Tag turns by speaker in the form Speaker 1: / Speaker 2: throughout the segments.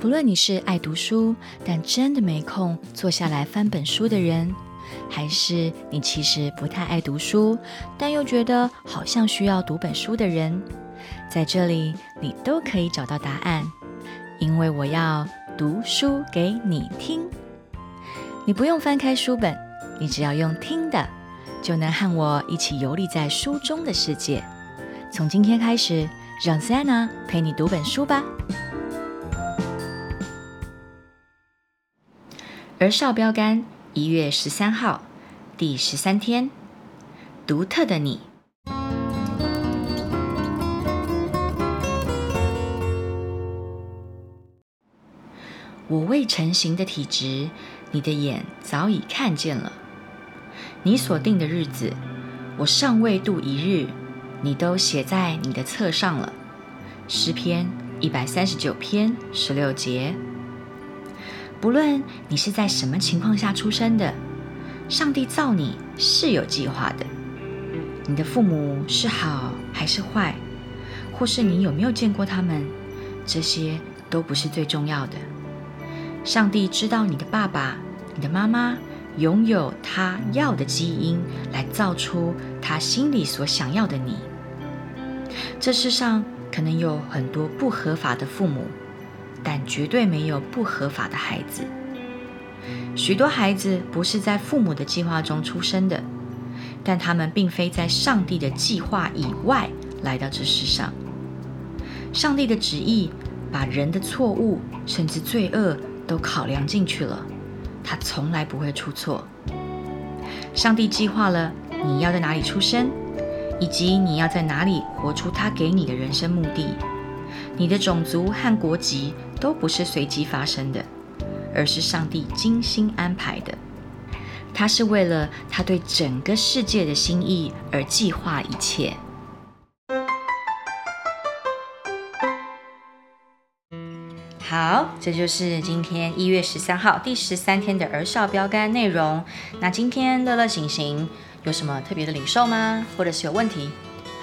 Speaker 1: 不论你是爱读书但真的没空坐下来翻本书的人，还是你其实不太爱读书但又觉得好像需要读本书的人，在这里你都可以找到答案，因为我要读书给你听。你不用翻开书本，你只要用听的，就能和我一起游历在书中的世界。从今天开始，让 Sana 陪你读本书吧。儿少标杆，一月十三号，第十三天，独特的你。我未成形的体质，你的眼早已看见了。你所定的日子，我尚未度一日，你都写在你的册上了。诗篇一百三十九篇十六节。不论你是在什么情况下出生的，上帝造你是有计划的。你的父母是好还是坏，或是你有没有见过他们，这些都不是最重要的。上帝知道你的爸爸、你的妈妈拥有他要的基因，来造出他心里所想要的你。这世上可能有很多不合法的父母。但绝对没有不合法的孩子。许多孩子不是在父母的计划中出生的，但他们并非在上帝的计划以外来到这世上。上帝的旨意把人的错误甚至罪恶都考量进去了，他从来不会出错。上帝计划了你要在哪里出生，以及你要在哪里活出他给你的人生目的。你的种族和国籍都不是随机发生的，而是上帝精心安排的。他是为了他对整个世界的心意而计划一切。好，这就是今天一月十三号第十三天的儿少标杆内容。那今天乐乐行行有什么特别的领受吗？或者是有问题？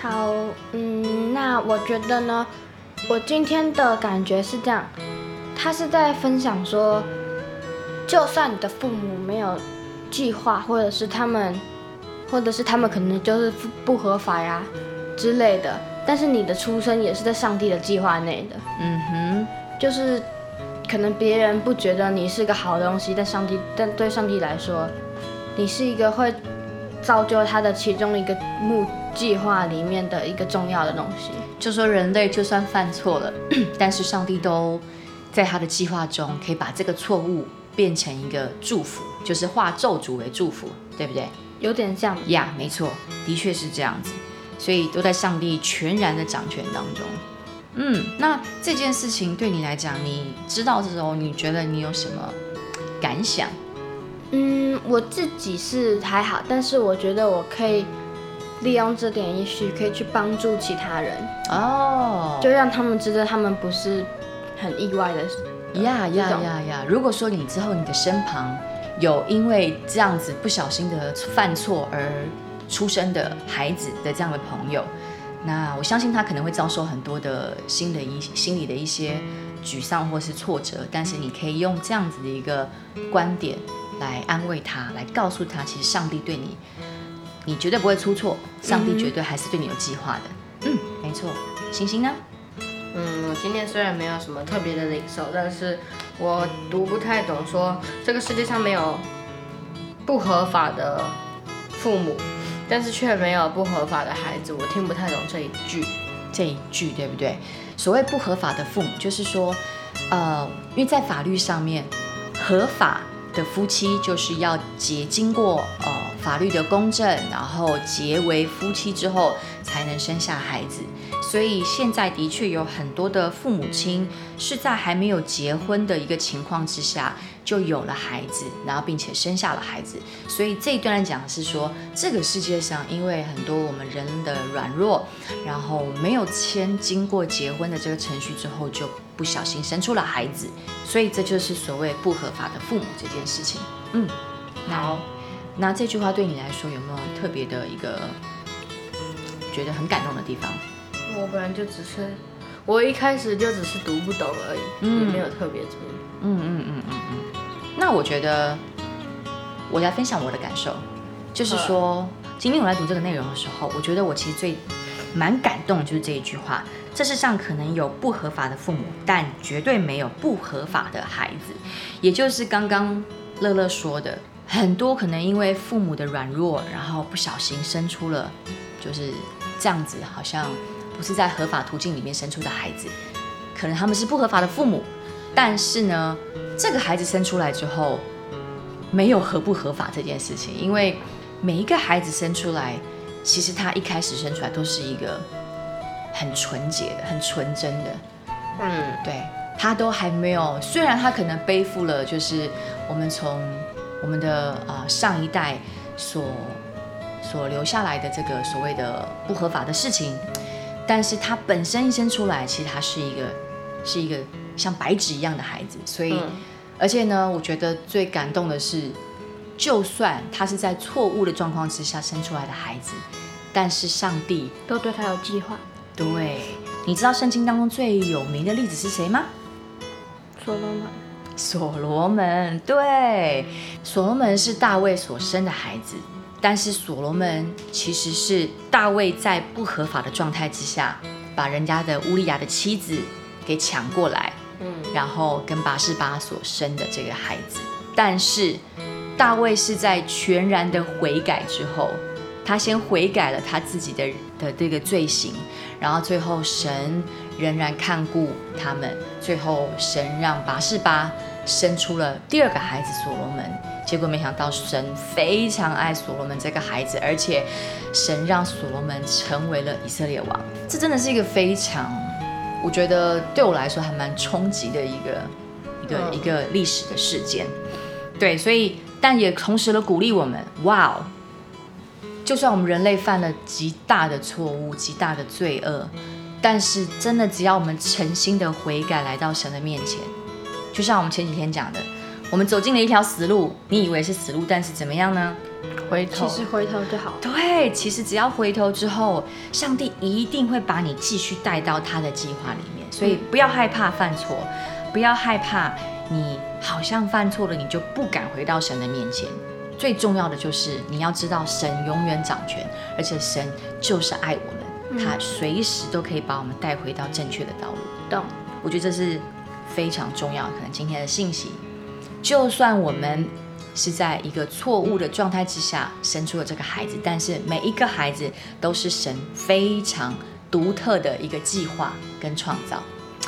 Speaker 2: 好，嗯，那我觉得呢。我今天的感觉是这样，他是在分享说，就算你的父母没有计划，或者是他们，或者是他们可能就是不合法呀之类的，但是你的出生也是在上帝的计划内的。嗯哼，就是可能别人不觉得你是个好东西，但上帝，但对上帝来说，你是一个会造就他的其中一个目计划里面的一个重要的东西。
Speaker 1: 就说人类就算犯错了，但是上帝都在他的计划中，可以把这个错误变成一个祝福，就是化咒诅为祝福，对不对？
Speaker 2: 有点像
Speaker 1: 呀，没错，的确是这样子，所以都在上帝全然的掌权当中。嗯，那这件事情对你来讲，你知道这时候你觉得你有什么感想？
Speaker 2: 嗯，我自己是还好，但是我觉得我可以。利用这点，也许可以去帮助其他人哦，就让他们知道他们不是很意外的。
Speaker 1: 呀呀呀呀！如果说你之后你的身旁有因为这样子不小心的犯错而出生的孩子的这样的朋友，那我相信他可能会遭受很多的心的一心理的一些沮丧或是挫折，但是你可以用这样子的一个观点来安慰他，来告诉他，其实上帝对你。你绝对不会出错，上帝绝对还是对你有计划的。嗯，没错。星星呢？
Speaker 3: 嗯，我今天虽然没有什么特别的领受，但是我读不太懂，说这个世界上没有不合法的父母，但是却没有不合法的孩子。我听不太懂这一句，
Speaker 1: 这一句对不对？所谓不合法的父母，就是说，呃，因为在法律上面，合法的夫妻就是要结经过呃。法律的公证，然后结为夫妻之后才能生下孩子，所以现在的确有很多的父母亲是在还没有结婚的一个情况之下就有了孩子，然后并且生下了孩子。所以这一段来讲是说，这个世界上因为很多我们人的软弱，然后没有签经过结婚的这个程序之后，就不小心生出了孩子，所以这就是所谓不合法的父母这件事情。嗯，好。那这句话对你来说有没有特别的一个觉得很感动的地方？
Speaker 3: 我本来就只是，我一开始就只是读不懂而已，
Speaker 1: 嗯
Speaker 3: 也没有特别注意。
Speaker 1: 嗯嗯嗯嗯嗯。那我觉得，我来分享我的感受，就是说，今天我来读这个内容的时候，我觉得我其实最蛮感动就是这一句话：这世上可能有不合法的父母，但绝对没有不合法的孩子。也就是刚刚乐乐说的，很多可能因为父母的软弱，然后不小心生出了就是这样子，好像不是在合法途径里面生出的孩子，可能他们是不合法的父母，但是呢，这个孩子生出来之后，没有合不合法这件事情，因为每一个孩子生出来，其实他一开始生出来都是一个很纯洁的、很纯真的，
Speaker 3: 嗯，
Speaker 1: 对他都还没有，虽然他可能背负了就是我们从我们的啊、呃上一代所所留下来的这个所谓的不合法的事情，但是他本身一生出来，其实他是一个是一个像白纸一样的孩子，所以、
Speaker 3: 嗯
Speaker 1: 而且呢，我觉得最感动的是，就算他是在错误的状况之下生出来的孩子，但是上帝
Speaker 2: 都对他有计划。
Speaker 1: 对，你知道圣经当中最有名的例子是谁吗？
Speaker 2: 所罗门，
Speaker 1: 所罗门，对，所罗门是大卫所生的孩子，但是所罗门其实是大卫在不合法的状态之下，把人家的乌利亚的妻子给抢过来，
Speaker 3: 嗯
Speaker 1: 然后跟拔示巴所生的这个孩子。但是大卫是在全然的悔改之后，他先悔改了他自己的的这个罪行，然后最后神仍然看顾他们，最后神让拔示巴生出了第二个孩子所罗门。结果没想到神非常爱所罗门这个孩子，而且神让所罗门成为了以色列王。这真的是一个非常，我觉得对我来说还蛮冲击的一个一个、一个历史的事件。对，所以但也同时的鼓励我们，哇哦，就算我们人类犯了极大的错误、极大的罪恶，但是真的只要我们诚心的悔改，来到神的面前，就像我们前几天讲的，我们走进了一条死路，你以为是死路，但是怎么样呢？
Speaker 3: 回头
Speaker 2: 其实回头就好。
Speaker 1: 对，其实只要回头之后，上帝一定会把你继续带到他的计划里面。所以不要害怕犯错，不要害怕你好像犯错了，你就不敢回到神的面前。最重要的就是你要知道，神永远掌权，而且神就是爱我们，他随时都可以把我们带回到正确的道路。
Speaker 2: 懂。
Speaker 1: 我觉得这是非常重要，可能今天的信息，就算我们是在一个错误的状态之下生出了这个孩子，但是每一个孩子都是神非常独特的一个计划跟创造。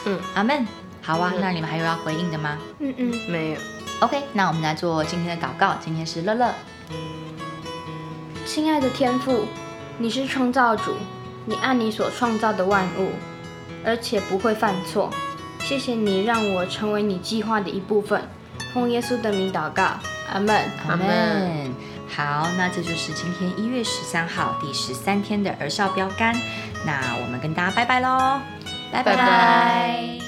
Speaker 3: 嗯，
Speaker 1: 阿门。好啊，
Speaker 3: 嗯
Speaker 1: 那你们还有要回应的吗
Speaker 2: 嗯嗯，
Speaker 3: 没有。
Speaker 1: ？OK，那我们来做今天的祷告。今天是乐乐，
Speaker 2: 亲爱的天父，你是创造主，你按你所创造的万物，而且不会犯错。谢谢你让我成为你计划的一部分。奉耶稣的名祷告，阿门。
Speaker 1: 阿
Speaker 3: 阿门
Speaker 1: 门。好，那这就是今天一月十三号第十三天的儿少标杆。那我们跟大家拜拜喽，拜
Speaker 3: 拜拜